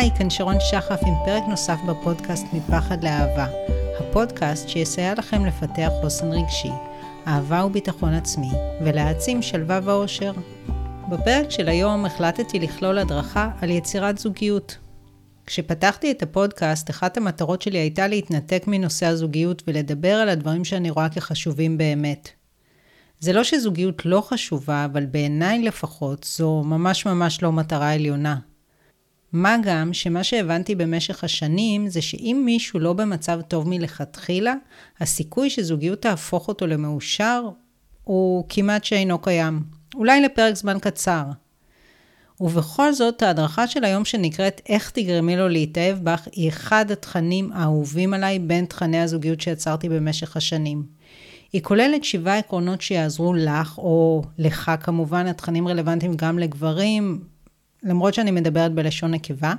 היי, כאן שרון שחף עם פרק נוסף בפודקאסט מפחד לאהבה. הפודקאסט שיסייע לכם לפתח חוסן רגשי, אהבה וביטחון עצמי, ולהעצים שלווה ואושר. בפרק של היום החלטתי לכלול הדרכה על יצירת זוגיות. כשפתחתי את הפודקאסט, אחת המטרות שלי הייתה להתנתק מנושא הזוגיות ולדבר על הדברים שאני רואה כחשובים באמת. זה לא שזוגיות לא חשובה, אבל בעיניי לפחות זו ממש ממש לא מטרה עליונה. מה גם שמה שהבנתי במשך השנים זה שאם מישהו לא במצב טוב מלכתחילה, הסיכוי שזוגיות תהפוך אותו למאושר הוא כמעט שאינו קיים. אולי לפרק זמן קצר. ובכל זאת, ההדרכה של היום שנקראת איך תגרמי לו להתאהב בך, היא אחד התכנים האהובים עליי בין תכני הזוגיות שיצרתי במשך השנים. היא כוללת שבעה עקרונות שיעזרו לך, או לך כמובן, התכנים רלוונטיים גם לגברים, למרות שאני מדברת בלשון נקבה,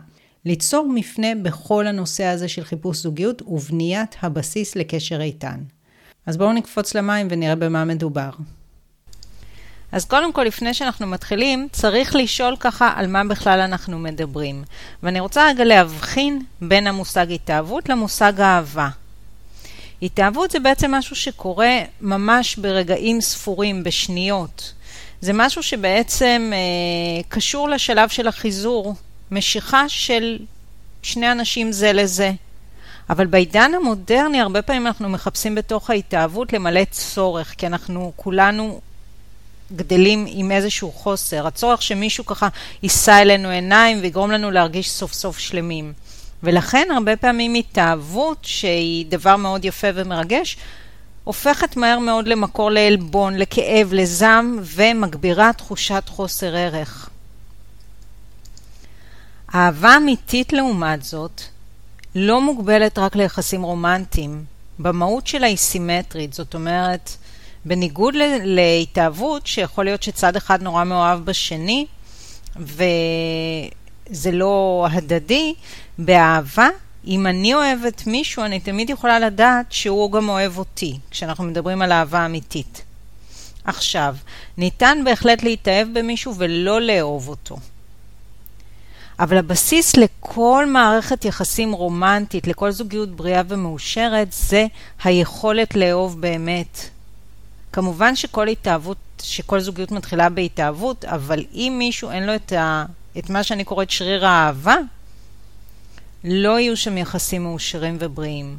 ליצור מפנה בכל הנושא הזה של חיפוש זוגיות ובניית הבסיס לקשר איתן. אז בואו נקפוץ למים ונראה במה מדובר. אז קודם כל, לפני שאנחנו מתחילים, צריך לשאול ככה על מה בכלל אנחנו מדברים. ואני רוצה רגע להבחין בין המושג התאהבות למושג אהבה. התאהבות זה בעצם משהו שקורה ממש ברגעים ספורים, בשניות. זה משהו שבעצם אה, קשור לשלב של החיזור, משיכה של שני אנשים זה לזה. אבל בעידן המודרני הרבה פעמים אנחנו מחפשים בתוך ההתאהבות למלא צורך, כי אנחנו כולנו גדלים עם איזשהו חוסר. הצורך שמישהו ככה יישא אלינו עיניים ויגרום לנו להרגיש סוף סוף שלמים. ולכן הרבה פעמים התאהבות, שהיא דבר מאוד יפה ומרגש, הופכת מהר מאוד למקור לעלבון, לכאב, לזעם, ומגבירה תחושת חוסר ערך. אהבה אמיתית, לעומת זאת, לא מוגבלת רק ליחסים רומנטיים. במהות שלה היא סימטרית, זאת אומרת, בניגוד להתאהבות, שיכול להיות שצד אחד נורא מאוהב בשני, וזה לא הדדי, באהבה אם אני אוהבת מישהו, אני תמיד יכולה לדעת שהוא גם אוהב אותי, כשאנחנו מדברים על אהבה אמיתית. עכשיו, ניתן בהחלט להתאהב במישהו ולא לאהוב אותו. אבל הבסיס לכל מערכת יחסים רומנטית, לכל זוגיות בריאה ומאושרת, זה היכולת לאהוב באמת. כמובן שכל התאהבות, שכל זוגיות מתחילה בהתאהבות, אבל אם מישהו אין לו את, ה, את מה שאני קוראת שריר האהבה, לא יהיו שם יחסים מאושרים ובריאים.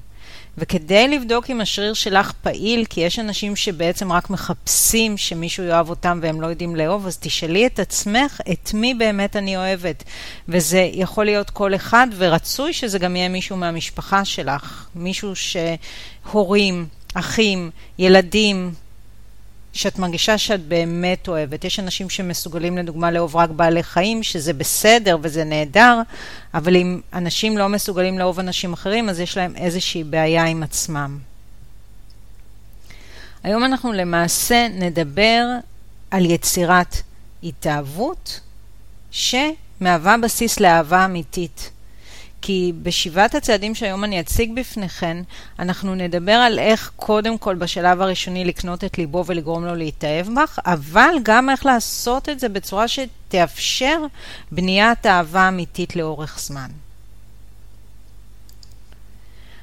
וכדי לבדוק אם השריר שלך פעיל, כי יש אנשים שבעצם רק מחפשים שמישהו יאהב אותם והם לא יודעים לאהוב, אז תשאלי את עצמך את מי באמת אני אוהבת. וזה יכול להיות כל אחד, ורצוי שזה גם יהיה מישהו מהמשפחה שלך. מישהו שהורים, אחים, ילדים, שאת מרגישה שאת באמת אוהבת. יש אנשים שמסוגלים לדוגמה לאהוב רק בעלי חיים, שזה בסדר וזה נהדר, אבל אם אנשים לא מסוגלים לאהוב אנשים אחרים, אז יש להם איזושהי בעיה עם עצמם. היום אנחנו למעשה נדבר על יצירת התאהבות שמהווה בסיס לאהבה אמיתית. כי בשבעת הצעדים שהיום אני אציג בפניכן, אנחנו נדבר על איך קודם כל בשלב הראשוני לקנות את ליבו ולגרום לו להתאהב בך, אבל גם איך לעשות את זה בצורה שתאפשר בניית אהבה אמיתית לאורך זמן.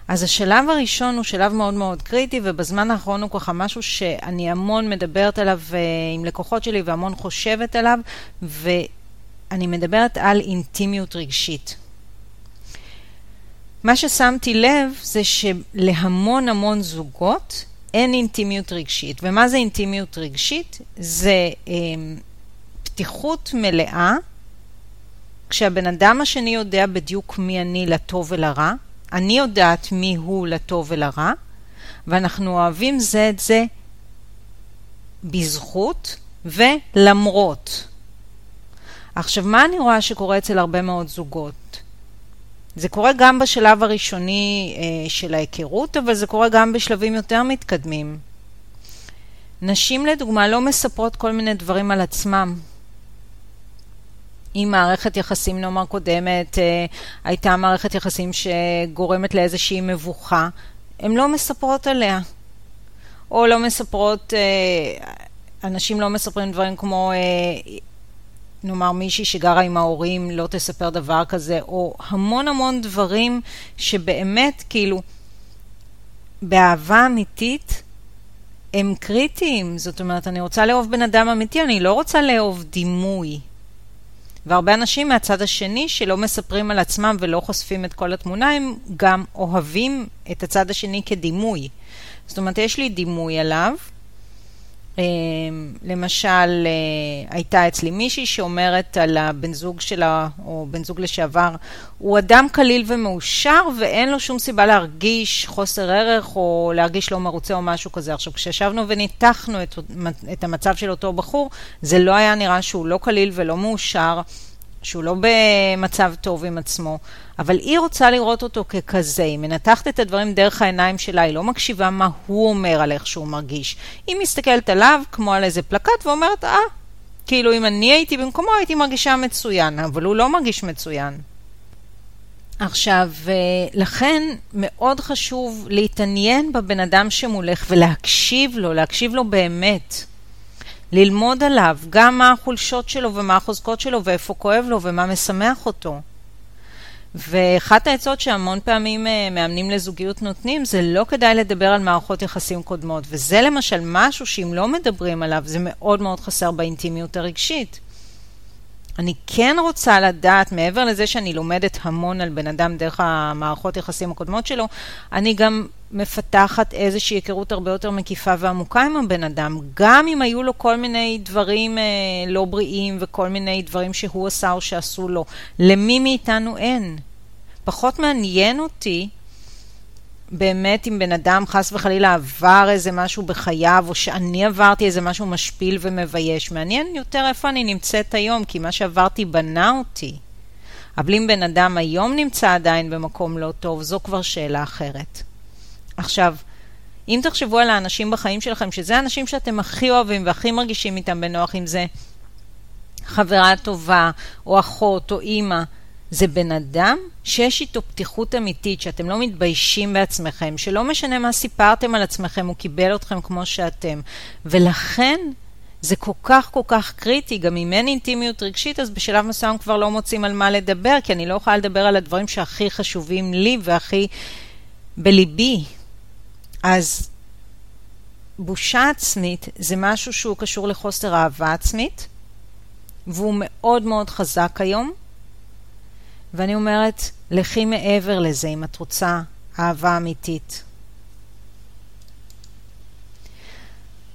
אז השלב הראשון הוא שלב מאוד מאוד קריטי, ובזמן האחרון הוא ככה משהו שאני המון מדברת עליו uh, עם לקוחות שלי והמון חושבת עליו, ואני מדברת על אינטימיות רגשית. מה ששמתי לב זה שלהמון המון זוגות אין אינטימיות רגשית. ומה זה אינטימיות רגשית? זה אה, פתיחות מלאה, כשהבן אדם השני יודע בדיוק מי אני לטוב ולרע, אני יודעת מי הוא לטוב ולרע, ואנחנו אוהבים זה את זה בזכות ולמרות. עכשיו, מה אני רואה שקורה אצל הרבה מאוד זוגות? זה קורה גם בשלב הראשוני אה, של ההיכרות, אבל זה קורה גם בשלבים יותר מתקדמים. נשים לדוגמה לא מספרות כל מיני דברים על עצמם. אם מערכת יחסים, נאמר קודמת, אה, הייתה מערכת יחסים שגורמת לאיזושהי מבוכה, הן לא מספרות עליה. או לא מספרות, אה, אנשים לא מספרים דברים כמו, אה, נאמר מישהי שגרה עם ההורים לא תספר דבר כזה, או המון המון דברים שבאמת כאילו באהבה אמיתית הם קריטיים. זאת אומרת, אני רוצה לאהוב בן אדם אמיתי, אני לא רוצה לאהוב דימוי. והרבה אנשים מהצד השני שלא מספרים על עצמם ולא חושפים את כל התמונה, הם גם אוהבים את הצד השני כדימוי. זאת אומרת, יש לי דימוי עליו, למשל, אה, הייתה אצלי מישהי שאומרת על הבן זוג שלה, או בן זוג לשעבר, הוא אדם קליל ומאושר ואין לו שום סיבה להרגיש חוסר ערך או להרגיש לא מרוצה או משהו כזה. עכשיו, כשישבנו וניתחנו את, את המצב של אותו בחור, זה לא היה נראה שהוא לא קליל ולא מאושר. שהוא לא במצב טוב עם עצמו, אבל היא רוצה לראות אותו ככזה, היא מנתחת את הדברים דרך העיניים שלה, היא לא מקשיבה מה הוא אומר על איך שהוא מרגיש. היא מסתכלת עליו כמו על איזה פלקט ואומרת, אה, כאילו אם אני הייתי במקומו הייתי מרגישה מצוין, אבל הוא לא מרגיש מצוין. עכשיו, אה, לכן מאוד חשוב להתעניין בבן אדם שמולך ולהקשיב לו, להקשיב לו באמת. ללמוד עליו, גם מה החולשות שלו ומה החוזקות שלו ואיפה כואב לו ומה משמח אותו. ואחת העצות שהמון פעמים אה, מאמנים לזוגיות נותנים זה לא כדאי לדבר על מערכות יחסים קודמות וזה למשל משהו שאם לא מדברים עליו זה מאוד מאוד חסר באינטימיות הרגשית. אני כן רוצה לדעת, מעבר לזה שאני לומדת המון על בן אדם דרך המערכות יחסים הקודמות שלו, אני גם מפתחת איזושהי היכרות הרבה יותר מקיפה ועמוקה עם הבן אדם, גם אם היו לו כל מיני דברים אה, לא בריאים וכל מיני דברים שהוא עשה או שעשו לו. למי מאיתנו אין? פחות מעניין אותי באמת אם בן אדם חס וחלילה עבר איזה משהו בחייו, או שאני עברתי איזה משהו משפיל ומבייש. מעניין יותר איפה אני נמצאת היום, כי מה שעברתי בנה אותי. אבל אם בן אדם היום נמצא עדיין במקום לא טוב, זו כבר שאלה אחרת. עכשיו, אם תחשבו על האנשים בחיים שלכם, שזה האנשים שאתם הכי אוהבים והכי מרגישים איתם בנוח, אם זה חברה טובה, או אחות, או אימא, זה בן אדם שיש איתו פתיחות אמיתית, שאתם לא מתביישים בעצמכם, שלא משנה מה סיפרתם על עצמכם, הוא קיבל אתכם כמו שאתם. ולכן זה כל כך כל כך קריטי, גם אם אין אינטימיות רגשית, אז בשלב מסוים כבר לא מוצאים על מה לדבר, כי אני לא יכולה לדבר על הדברים שהכי חשובים לי והכי בליבי. אז בושה עצמית זה משהו שהוא קשור לחוסר אהבה עצמית, והוא מאוד מאוד חזק היום. ואני אומרת, לכי מעבר לזה אם את רוצה אהבה אמיתית.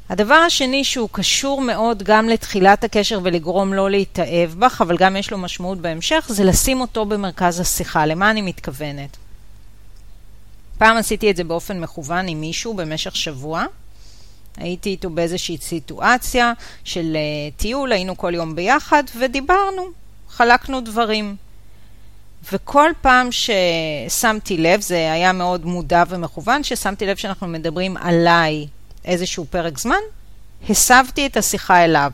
הדבר השני שהוא קשור מאוד גם לתחילת הקשר ולגרום לו להתאהב בך, אבל גם יש לו משמעות בהמשך, זה לשים אותו במרכז השיחה. למה אני מתכוונת? פעם עשיתי את זה באופן מכוון עם מישהו במשך שבוע. הייתי איתו באיזושהי סיטואציה של uh, טיול, היינו כל יום ביחד ודיברנו, חלקנו דברים. וכל פעם ששמתי לב, זה היה מאוד מודע ומכוון, ששמתי לב שאנחנו מדברים עליי איזשהו פרק זמן, הסבתי את השיחה אליו.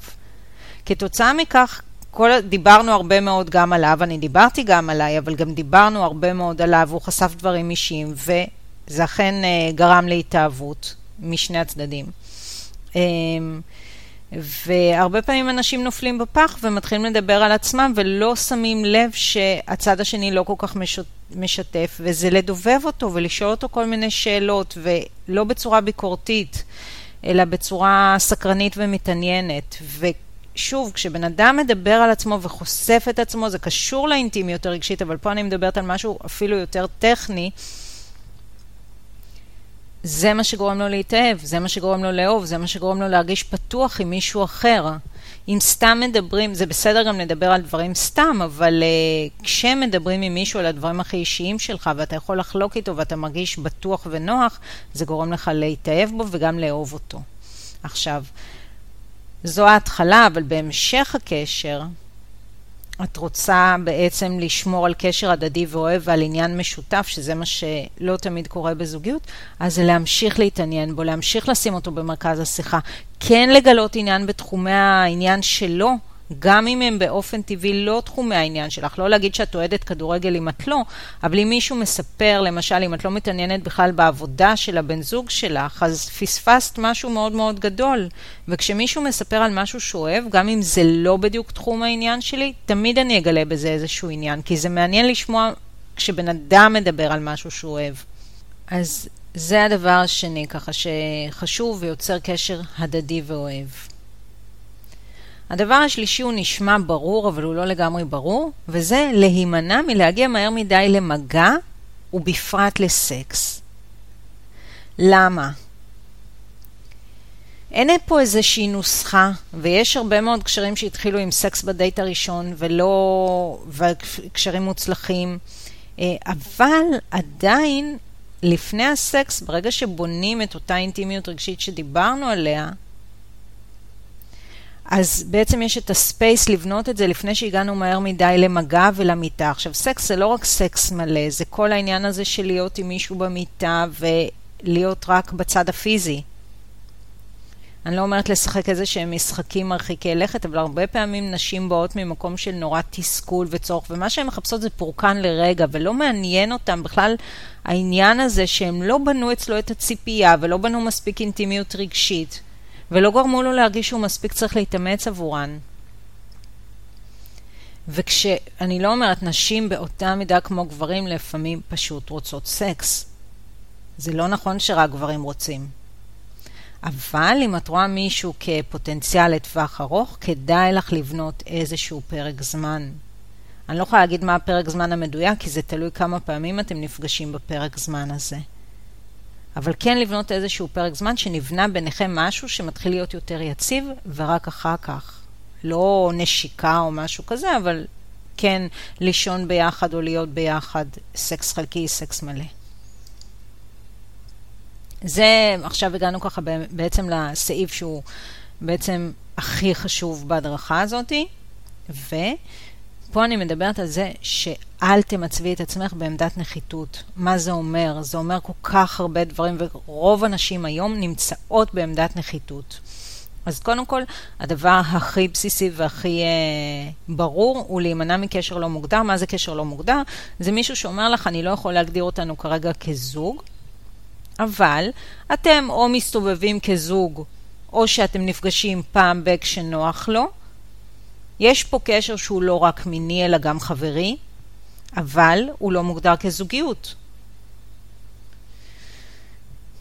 כתוצאה מכך, כל, דיברנו הרבה מאוד גם עליו, אני דיברתי גם עליי, אבל גם דיברנו הרבה מאוד עליו, הוא חשף דברים אישיים, וזה אכן uh, גרם להתאהבות משני הצדדים. Um, והרבה פעמים אנשים נופלים בפח ומתחילים לדבר על עצמם ולא שמים לב שהצד השני לא כל כך משתף, וזה לדובב אותו ולשאול אותו כל מיני שאלות, ולא בצורה ביקורתית, אלא בצורה סקרנית ומתעניינת. ושוב, כשבן אדם מדבר על עצמו וחושף את עצמו, זה קשור לאינטימיות הרגשית, אבל פה אני מדברת על משהו אפילו יותר טכני. זה מה שגורם לו להתאהב, זה מה שגורם לו לאהוב, זה מה שגורם לו להרגיש פתוח עם מישהו אחר. אם סתם מדברים, זה בסדר גם לדבר על דברים סתם, אבל uh, כשמדברים עם מישהו על הדברים הכי אישיים שלך ואתה יכול לחלוק איתו ואתה מרגיש בטוח ונוח, זה גורם לך להתאהב בו וגם לאהוב אותו. עכשיו, זו ההתחלה, אבל בהמשך הקשר, את רוצה בעצם לשמור על קשר הדדי ואוהב ועל עניין משותף, שזה מה שלא תמיד קורה בזוגיות, אז זה להמשיך להתעניין בו, להמשיך לשים אותו במרכז השיחה. כן לגלות עניין בתחומי העניין שלו, גם אם הם באופן טבעי לא תחומי העניין שלך. לא להגיד שאת אוהדת כדורגל אם את לא, אבל אם מישהו מספר, למשל, אם את לא מתעניינת בכלל בעבודה של הבן זוג שלך, אז פספסת משהו מאוד מאוד גדול. וכשמישהו מספר על משהו שהוא אוהב, גם אם זה לא בדיוק תחום העניין שלי, תמיד אני אגלה בזה איזשהו עניין, כי זה מעניין לשמוע כשבן אדם מדבר על משהו שהוא אוהב. אז זה הדבר השני, ככה שחשוב ויוצר קשר הדדי ואוהב. הדבר השלישי הוא נשמע ברור, אבל הוא לא לגמרי ברור, וזה להימנע מלהגיע מהר מדי למגע, ובפרט לסקס. למה? אין פה איזושהי נוסחה, ויש הרבה מאוד קשרים שהתחילו עם סקס בדייט הראשון, ולא... וקשרים מוצלחים, אה, אבל עדיין לפני הסקס, ברגע שבונים את אותה אינטימיות רגשית שדיברנו עליה, אז בעצם יש את ה space לבנות את זה לפני שהגענו מהר מדי למגע ולמיטה. עכשיו, סקס זה לא רק סקס מלא, זה כל העניין הזה של להיות עם מישהו במיטה ולהיות רק בצד הפיזי. אני לא אומרת לשחק איזה שהם משחקים מרחיקי לכת, אבל הרבה פעמים נשים באות ממקום של נורא תסכול וצורך, ומה שהן מחפשות זה פורקן לרגע, ולא מעניין אותם בכלל העניין הזה שהם לא בנו אצלו את הציפייה, ולא בנו מספיק אינטימיות רגשית, ולא גרמו לו להרגיש שהוא מספיק צריך להתאמץ עבורן. וכשאני לא אומרת נשים באותה מידה כמו גברים, לפעמים פשוט רוצות סקס. זה לא נכון שרק גברים רוצים. אבל אם את רואה מישהו כפוטנציאל לטווח ארוך, כדאי לך לבנות איזשהו פרק זמן. אני לא יכולה להגיד מה הפרק זמן המדויק, כי זה תלוי כמה פעמים אתם נפגשים בפרק זמן הזה. אבל כן לבנות איזשהו פרק זמן שנבנה ביניכם משהו שמתחיל להיות יותר יציב, ורק אחר כך. לא נשיקה או משהו כזה, אבל כן לישון ביחד או להיות ביחד, סקס חלקי, סקס מלא. זה, עכשיו הגענו ככה בעצם לסעיף שהוא בעצם הכי חשוב בהדרכה הזאתי, ופה אני מדברת על זה שאל תמצבי את עצמך בעמדת נחיתות. מה זה אומר? זה אומר כל כך הרבה דברים, ורוב הנשים היום נמצאות בעמדת נחיתות. אז קודם כל, הדבר הכי בסיסי והכי אה, ברור הוא להימנע מקשר לא מוגדר. מה זה קשר לא מוגדר? זה מישהו שאומר לך, אני לא יכול להגדיר אותנו כרגע כזוג, אבל אתם או מסתובבים כזוג, או שאתם נפגשים פעם ב- כשנוח לו. יש פה קשר שהוא לא רק מיני אלא גם חברי, אבל הוא לא מוגדר כזוגיות.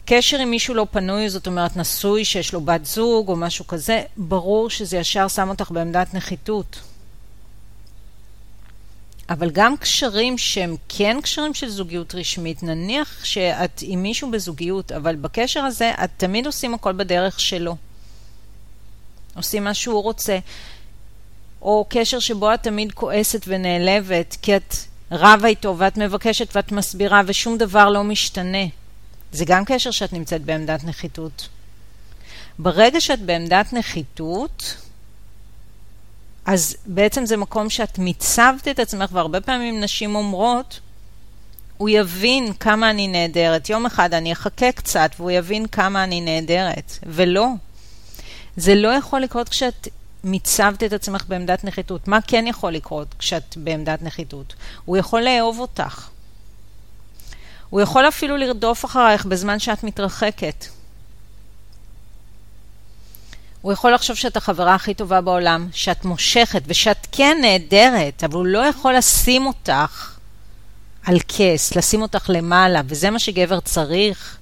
קשר עם מישהו לא פנוי, זאת אומרת נשוי שיש לו בת זוג או משהו כזה, ברור שזה ישר שם אותך בעמדת נחיתות. אבל גם קשרים שהם כן קשרים של זוגיות רשמית, נניח שאת עם מישהו בזוגיות, אבל בקשר הזה את תמיד עושים הכל בדרך שלו. עושים מה שהוא רוצה. או קשר שבו את תמיד כועסת ונעלבת, כי את רבה איתו ואת מבקשת ואת מסבירה ושום דבר לא משתנה. זה גם קשר שאת נמצאת בעמדת נחיתות. ברגע שאת בעמדת נחיתות, אז בעצם זה מקום שאת מיצבת את עצמך, והרבה פעמים נשים אומרות, הוא יבין כמה אני נהדרת. יום אחד אני אחכה קצת והוא יבין כמה אני נהדרת. ולא. זה לא יכול לקרות כשאת מיצבת את עצמך בעמדת נחיתות. מה כן יכול לקרות כשאת בעמדת נחיתות? הוא יכול לאהוב אותך. הוא יכול אפילו לרדוף אחרייך בזמן שאת מתרחקת. הוא יכול לחשוב שאת החברה הכי טובה בעולם, שאת מושכת ושאת כן נהדרת, אבל הוא לא יכול לשים אותך על כס, לשים אותך למעלה, וזה מה שגבר צריך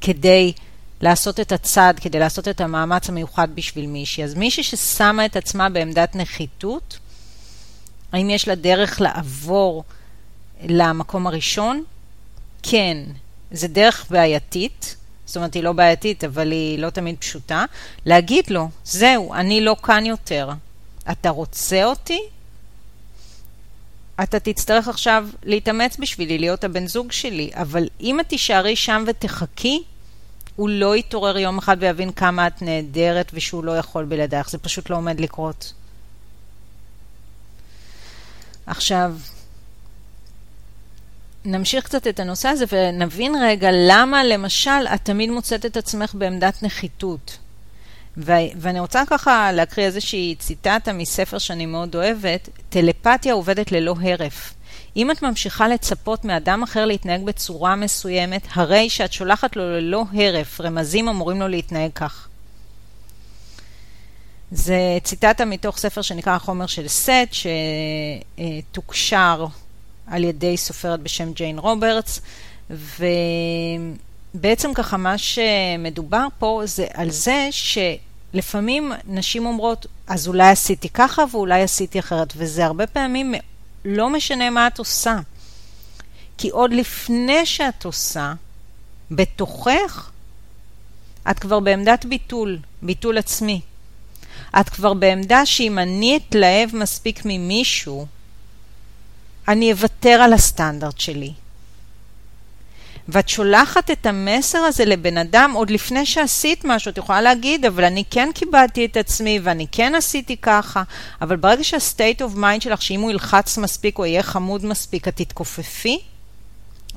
כדי לעשות את הצעד, כדי לעשות את המאמץ המיוחד בשביל מישהי. אז מישהי ששמה את עצמה בעמדת נחיתות, האם יש לה דרך לעבור למקום הראשון? כן, זה דרך בעייתית. זאת אומרת, היא לא בעייתית, אבל היא לא תמיד פשוטה, להגיד לו, זהו, אני לא כאן יותר. אתה רוצה אותי? אתה תצטרך עכשיו להתאמץ בשבילי, להיות הבן זוג שלי, אבל אם את תישארי שם ותחכי, הוא לא יתעורר יום אחד ויבין כמה את נהדרת ושהוא לא יכול בלעדייך, זה פשוט לא עומד לקרות. עכשיו, נמשיך קצת את הנושא הזה ונבין רגע למה למשל את תמיד מוצאת את עצמך בעמדת נחיתות. ו- ואני רוצה ככה להקריא איזושהי ציטטה מספר שאני מאוד אוהבת, טלפתיה עובדת ללא הרף. אם את ממשיכה לצפות מאדם אחר להתנהג בצורה מסוימת, הרי שאת שולחת לו ללא הרף רמזים אמורים לו להתנהג כך. זה ציטטה מתוך ספר שנקרא החומר של סט, שתוקשר על ידי סופרת בשם ג'יין רוברטס, ובעצם ככה מה שמדובר פה זה על זה שלפעמים נשים אומרות, אז אולי עשיתי ככה ואולי עשיתי אחרת, וזה הרבה פעמים לא משנה מה את עושה. כי עוד לפני שאת עושה, בתוכך, את כבר בעמדת ביטול, ביטול עצמי. את כבר בעמדה שאם אני אתלהב מספיק ממישהו, אני אוותר על הסטנדרט שלי. ואת שולחת את המסר הזה לבן אדם עוד לפני שעשית משהו, את יכולה להגיד, אבל אני כן כיבדתי את עצמי ואני כן עשיתי ככה, אבל ברגע שה-state of mind שלך, שאם הוא ילחץ מספיק או יהיה חמוד מספיק, את תתכופפי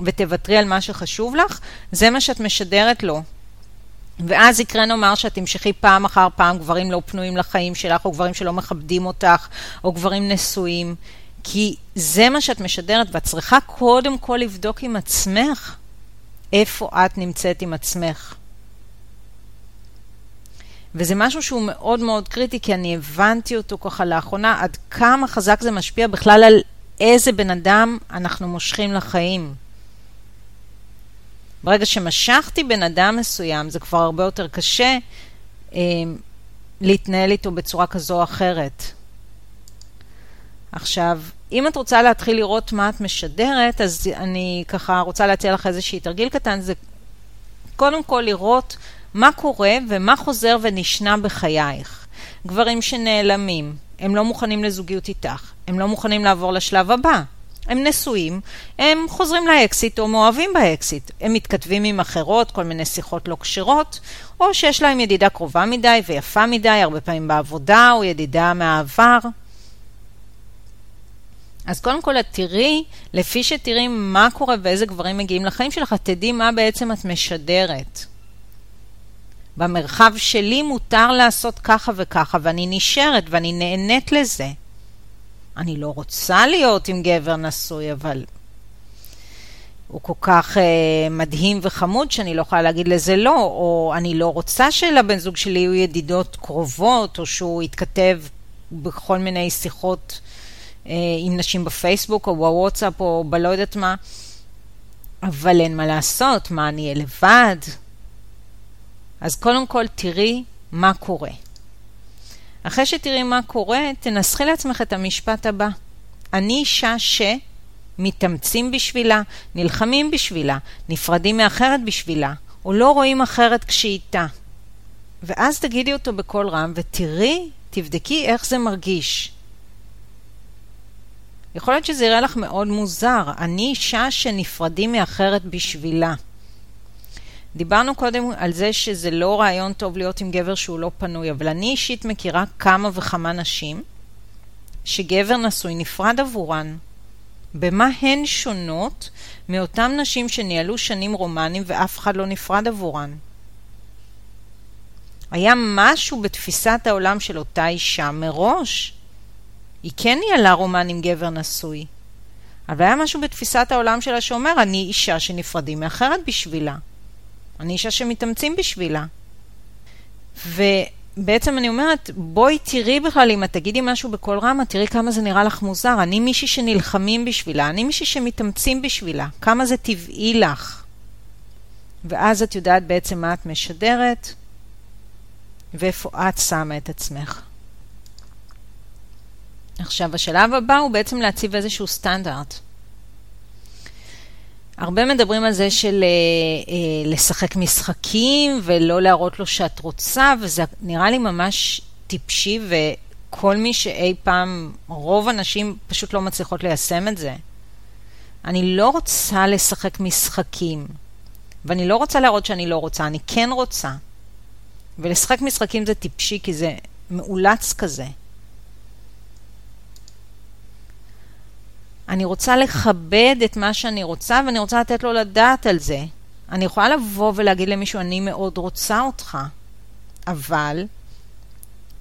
ותוותרי על מה שחשוב לך, זה מה שאת משדרת לו. ואז יקרה נאמר שאת תמשכי פעם אחר פעם גברים לא פנויים לחיים שלך, או גברים שלא מכבדים אותך, או גברים נשואים, כי זה מה שאת משדרת, ואת צריכה קודם כל לבדוק עם עצמך איפה את נמצאת עם עצמך. וזה משהו שהוא מאוד מאוד קריטי, כי אני הבנתי אותו ככה לאחרונה, עד כמה חזק זה משפיע בכלל על איזה בן אדם אנחנו מושכים לחיים. ברגע שמשכתי בן אדם מסוים, זה כבר הרבה יותר קשה אה, להתנהל איתו בצורה כזו או אחרת. עכשיו, אם את רוצה להתחיל לראות מה את משדרת, אז אני ככה רוצה להציע לך איזשהי תרגיל קטן, זה קודם כל לראות מה קורה ומה חוזר ונשנה בחייך. גברים שנעלמים, הם לא מוכנים לזוגיות איתך, הם לא מוכנים לעבור לשלב הבא. הם נשואים, הם חוזרים לאקסיט או מאוהבים באקסיט. הם מתכתבים עם אחרות, כל מיני שיחות לא כשרות, או שיש להם ידידה קרובה מדי ויפה מדי, הרבה פעמים בעבודה, או ידידה מהעבר. אז קודם כל את תראי, לפי שתראי מה קורה ואיזה גברים מגיעים לחיים שלך, תדעי מה בעצם את משדרת. במרחב שלי מותר לעשות ככה וככה, ואני נשארת ואני נהנית לזה. אני לא רוצה להיות עם גבר נשוי, אבל הוא כל כך uh, מדהים וחמוד שאני לא יכולה להגיד לזה לא, או אני לא רוצה שלבן זוג שלי יהיו ידידות קרובות, או שהוא יתכתב בכל מיני שיחות uh, עם נשים בפייסבוק, או בוואטסאפ, או בלא יודעת מה, אבל אין מה לעשות, מה, אני אהיה לבד? אז קודם כל תראי מה קורה. אחרי שתראי מה קורה, תנסחי לעצמך את המשפט הבא. אני אישה שמתאמצים בשבילה, נלחמים בשבילה, נפרדים מאחרת בשבילה, או לא רואים אחרת כשהיא איתה. ואז תגידי אותו בקול רם ותראי, תבדקי איך זה מרגיש. יכול להיות שזה יראה לך מאוד מוזר. אני אישה שנפרדים מאחרת בשבילה. דיברנו קודם על זה שזה לא רעיון טוב להיות עם גבר שהוא לא פנוי, אבל אני אישית מכירה כמה וכמה נשים שגבר נשוי נפרד עבורן. במה הן שונות מאותן נשים שניהלו שנים רומנים ואף אחד לא נפרד עבורן? היה משהו בתפיסת העולם של אותה אישה מראש. היא כן ניהלה רומן עם גבר נשוי. אבל היה משהו בתפיסת העולם שלה שאומר, אני אישה שנפרדים מאחרת בשבילה. אני אישה שמתאמצים בשבילה. ובעצם אני אומרת, בואי תראי בכלל, אם את תגידי משהו בקול רם, תראי כמה זה נראה לך מוזר. אני מישהי שנלחמים בשבילה, אני מישהי שמתאמצים בשבילה. כמה זה טבעי לך. ואז את יודעת בעצם מה את משדרת, ואיפה את שמה את עצמך. עכשיו, השלב הבא הוא בעצם להציב איזשהו סטנדרט. הרבה מדברים על זה של אה, אה, לשחק משחקים ולא להראות לו שאת רוצה, וזה נראה לי ממש טיפשי, וכל מי שאי פעם, רוב הנשים פשוט לא מצליחות ליישם את זה. אני לא רוצה לשחק משחקים, ואני לא רוצה להראות שאני לא רוצה, אני כן רוצה. ולשחק משחקים זה טיפשי, כי זה מאולץ כזה. אני רוצה לכבד את מה שאני רוצה ואני רוצה לתת לו לדעת על זה. אני יכולה לבוא ולהגיד למישהו, אני מאוד רוצה אותך, אבל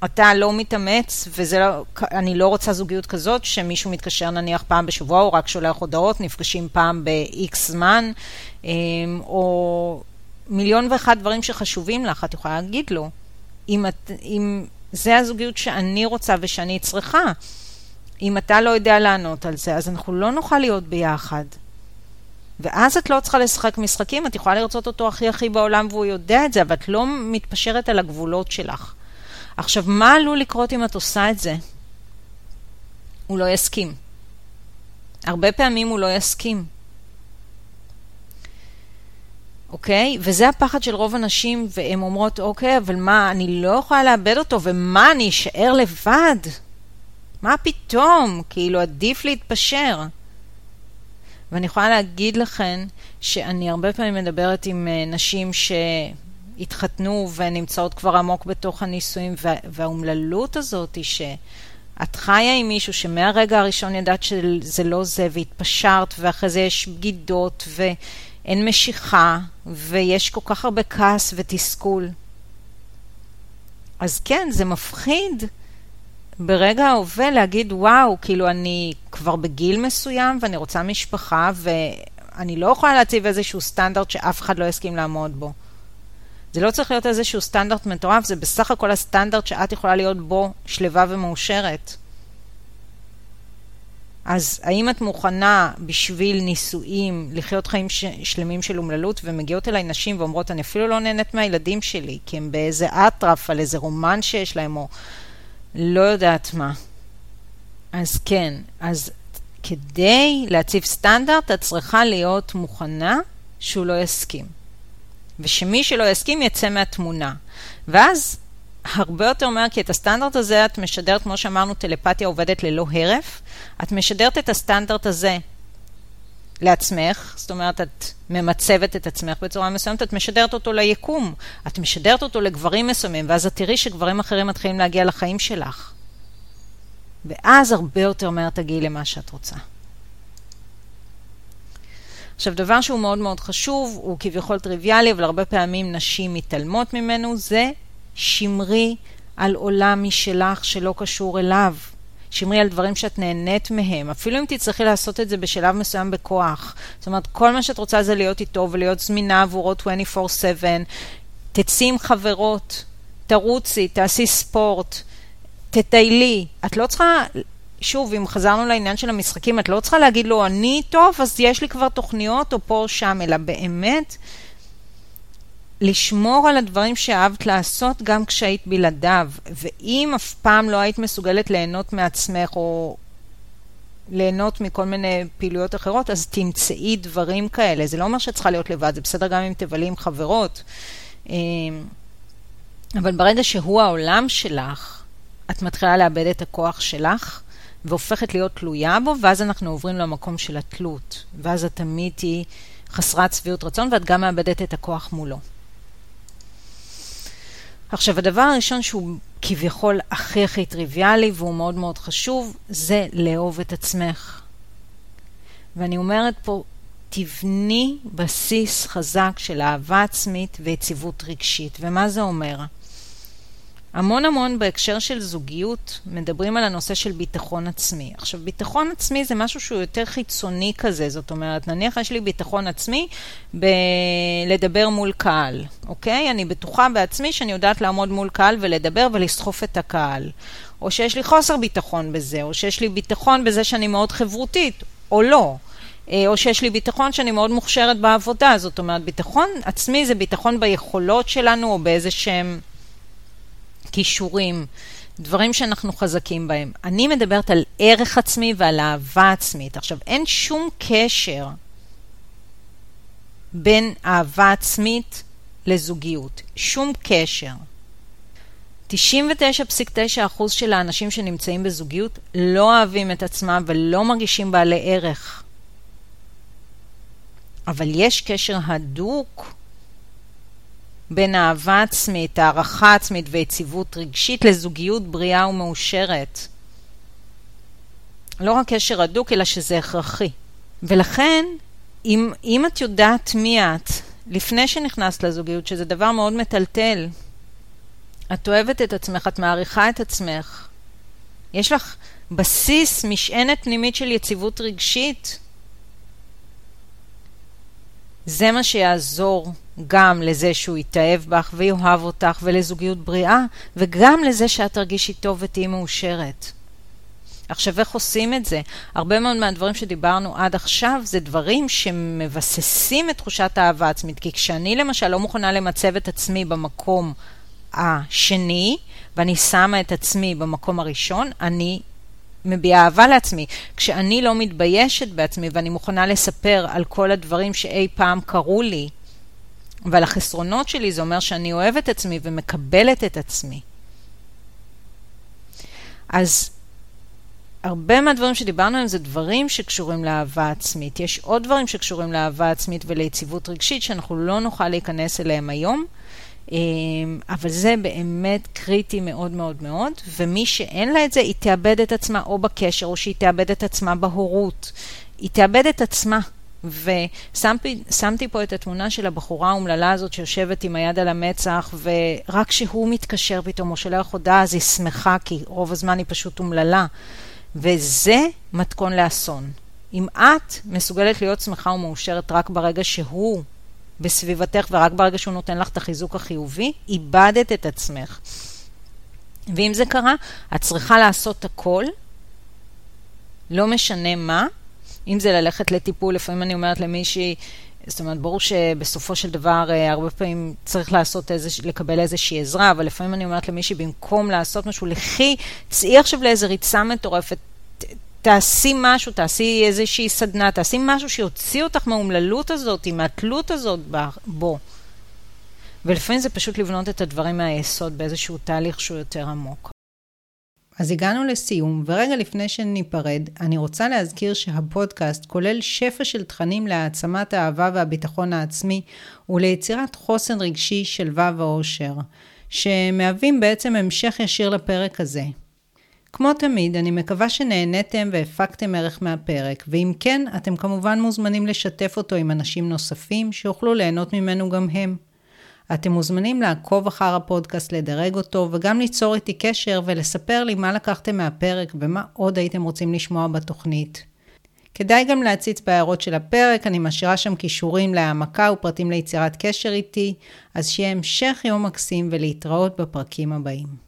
אתה לא מתאמץ, ואני לא, לא רוצה זוגיות כזאת, שמישהו מתקשר נניח פעם בשבוע, או רק שולח הודעות, נפגשים פעם ב-X זמן, אמ, או מיליון ואחד דברים שחשובים לך, את יכולה להגיד לו. אם, את, אם זה הזוגיות שאני רוצה ושאני צריכה, אם אתה לא יודע לענות על זה, אז אנחנו לא נוכל להיות ביחד. ואז את לא צריכה לשחק משחקים, את יכולה לרצות אותו הכי הכי בעולם והוא יודע את זה, אבל את לא מתפשרת על הגבולות שלך. עכשיו, מה עלול לקרות אם את עושה את זה? הוא לא יסכים. הרבה פעמים הוא לא יסכים. אוקיי? וזה הפחד של רוב הנשים, והן אומרות, אוקיי, אבל מה, אני לא יכולה לאבד אותו, ומה, אני אשאר לבד? מה פתאום? כאילו, עדיף להתפשר. ואני יכולה להגיד לכן שאני הרבה פעמים מדברת עם אה, נשים שהתחתנו ונמצאות כבר עמוק בתוך הנישואים, והאומללות הזאת היא שאת חיה עם מישהו שמהרגע הראשון ידעת שזה לא זה, והתפשרת, ואחרי זה יש בגידות, ואין משיכה, ויש כל כך הרבה כעס ותסכול. אז כן, זה מפחיד ברגע ההווה להגיד, וואו, כאילו אני כבר בגיל מסוים ואני רוצה משפחה ואני לא יכולה להציב איזשהו סטנדרט שאף אחד לא יסכים לעמוד בו. זה לא צריך להיות איזשהו סטנדרט מטורף, זה בסך הכל הסטנדרט שאת יכולה להיות בו שלווה ומאושרת. אז האם את מוכנה בשביל נישואים לחיות חיים ש- שלמים של אומללות ומגיעות אליי נשים ואומרות אני אפילו לא נהנית מהילדים שלי כי הם באיזה אטרף על איזה רומן שיש להם או לא יודעת מה. אז כן, אז כדי להציב סטנדרט, את צריכה להיות מוכנה שהוא לא יסכים. ושמי שלא יסכים יצא מהתמונה. ואז הרבה יותר מהר, כי את הסטנדרט הזה את משדרת, כמו שאמרנו, טלפתיה עובדת ללא הרף. את משדרת את הסטנדרט הזה לעצמך, זאת אומרת, את ממצבת את עצמך בצורה מסוימת, את משדרת אותו ליקום, את משדרת אותו לגברים מסוימים, ואז את תראי שגברים אחרים מתחילים להגיע לחיים שלך. ואז הרבה יותר מהר תגיעי למה שאת רוצה. עכשיו, דבר שהוא מאוד מאוד חשוב, הוא כביכול טריוויאלי, אבל הרבה פעמים נשים מתעלמות ממנו, זה שמרי על עולם משלך שלא קשור אליו. שמרי על דברים שאת נהנית מהם, אפילו אם תצטרכי לעשות את זה בשלב מסוים בכוח. זאת אומרת, כל מה שאת רוצה זה להיות איתו ולהיות זמינה עבורו 24/7, תצאי עם חברות, תרוצי, תעשי ספורט, תטיילי. את לא צריכה, שוב, אם חזרנו לעניין של המשחקים, את לא צריכה להגיד לו, אני טוב, אז יש לי כבר תוכניות, או פה או שם, אלא באמת לשמור על הדברים שאהבת לעשות גם כשהיית בלעדיו. ואם אף פעם לא היית מסוגלת ליהנות מעצמך או ליהנות מכל מיני פעילויות אחרות, אז תמצאי דברים כאלה. זה לא אומר שאת צריכה להיות לבד, זה בסדר גם אם תבלי עם חברות. אמ, אבל ברגע שהוא העולם שלך, את מתחילה לאבד את הכוח שלך והופכת להיות תלויה בו, ואז אנחנו עוברים למקום של התלות. ואז את תמיד תהיי חסרת שביעות רצון, ואת גם מאבדת את הכוח מולו. עכשיו, הדבר הראשון שהוא כביכול הכי הכי טריוויאלי והוא מאוד מאוד חשוב, זה לאהוב את עצמך. ואני אומרת פה, תבני בסיס חזק של אהבה עצמית ויציבות רגשית. ומה זה אומר? המון המון בהקשר של זוגיות מדברים על הנושא של ביטחון עצמי. עכשיו, ביטחון עצמי זה משהו שהוא יותר חיצוני כזה, זאת אומרת, נניח יש לי ביטחון עצמי בלדבר מול קהל, אוקיי? אני בטוחה בעצמי שאני יודעת לעמוד מול קהל ולדבר ולסחוף את הקהל. או שיש לי חוסר ביטחון בזה, או שיש לי ביטחון בזה שאני מאוד חברותית, או לא. אה, או שיש לי ביטחון שאני מאוד מוכשרת בעבודה, זאת אומרת, ביטחון עצמי זה ביטחון ביכולות שלנו או באיזה שהם כישורים, דברים שאנחנו חזקים בהם. אני מדברת על ערך עצמי ועל אהבה עצמית. עכשיו, אין שום קשר בין אהבה עצמית לזוגיות. שום קשר. 99.9% של האנשים שנמצאים בזוגיות לא אוהבים את עצמם ולא מרגישים בעלי ערך. אבל יש קשר הדוק בין אהבה עצמית, הערכה עצמית ויציבות רגשית לזוגיות בריאה ומאושרת. לא רק קשר הדוק, אלא שזה הכרחי. ולכן, אם, אם את יודעת מי את, לפני שנכנסת לזוגיות, שזה דבר מאוד מטלטל, את אוהבת את עצמך, את מעריכה את עצמך. יש לך בסיס, משענת פנימית של יציבות רגשית. זה מה שיעזור גם לזה שהוא יתאהב בך ויאהב אותך ולזוגיות בריאה, וגם לזה שאת תרגישי טוב ותהיי מאושרת. עכשיו, איך עושים את זה? הרבה מאוד מהדברים שדיברנו עד עכשיו זה דברים שמבססים את תחושת האהבה עצמית. כי כשאני למשל לא מוכנה למצב את עצמי במקום השני, ואני שמה את עצמי במקום הראשון, אני מביעה אהבה לעצמי. כשאני לא מתביישת בעצמי ואני מוכנה לספר על כל הדברים שאי פעם קרו לי, ועל החסרונות שלי, זה אומר שאני אוהבת את עצמי ומקבלת את עצמי. אז הרבה מהדברים שדיברנו עליהם זה דברים שקשורים לאהבה עצמית. יש עוד דברים שקשורים לאהבה עצמית וליציבות רגשית שאנחנו לא נוכל להיכנס אליהם היום, אמ, אבל זה באמת קריטי מאוד מאוד מאוד, ומי שאין לה את זה, היא תאבד את עצמה או בקשר, או שהיא תאבד את עצמה בהורות. היא תאבד את עצמה. ושמתי פה את התמונה של הבחורה האומללה הזאת שיושבת עם היד על המצח, ורק כשהוא מתקשר פתאום או שולח הודעה, אז היא שמחה, כי רוב הזמן היא פשוט אומללה. וזה מתכון לאסון. אם את מסוגלת להיות שמחה ומאושרת רק ברגע שהוא בסביבתך ורק ברגע שהוא נותן לך את החיזוק החיובי, איבדת את עצמך. ואם זה קרה, את צריכה לעשות הכל, לא משנה מה, אם זה ללכת לטיפול, לפעמים אני אומרת למישהי, זאת אומרת, ברור שבסופו של דבר אה, הרבה פעמים צריך לעשות איזה, לקבל איזושהי עזרה, אבל לפעמים אני אומרת למישהי, במקום לעשות משהו, לכי, צאי עכשיו לאיזה ריצה מטורפת, תעשי משהו, תעשי איזושהי סדנה, תעשי משהו שיוציא אותך מהאומללות הזאת, מהתלות הזאת בו. ולפעמים זה פשוט לבנות את הדברים מהיסוד באיזשהו תהליך שהוא יותר עמוק. אז הגענו לסיום, ורגע לפני שניפרד, אני רוצה להזכיר שהפודקאסט כולל שפע של תכנים להעצמת האהבה והביטחון העצמי וליצירת חוסן רגשי, שלווה ואושר, שמהווים בעצם המשך ישיר לפרק הזה. כמו תמיד, אני מקווה שנהניתם והפקתם ערך מהפרק, ואם כן, אתם כמובן מוזמנים לשתף אותו עם אנשים נוספים שיוכלו ליהנות ממנו גם הם. אתם מוזמנים לעקוב אחר הפודקאסט, לדרג אותו, וגם ליצור איתי קשר ולספר לי מה לקחתם מהפרק ומה עוד הייתם רוצים לשמוע בתוכנית. כדאי גם להציץ בהערות של הפרק, אני משאירה שם כישורים להעמקה ופרטים ליצירת קשר איתי, אז שיהיה המשך יום מקסים ולהתראות בפרקים הבאים.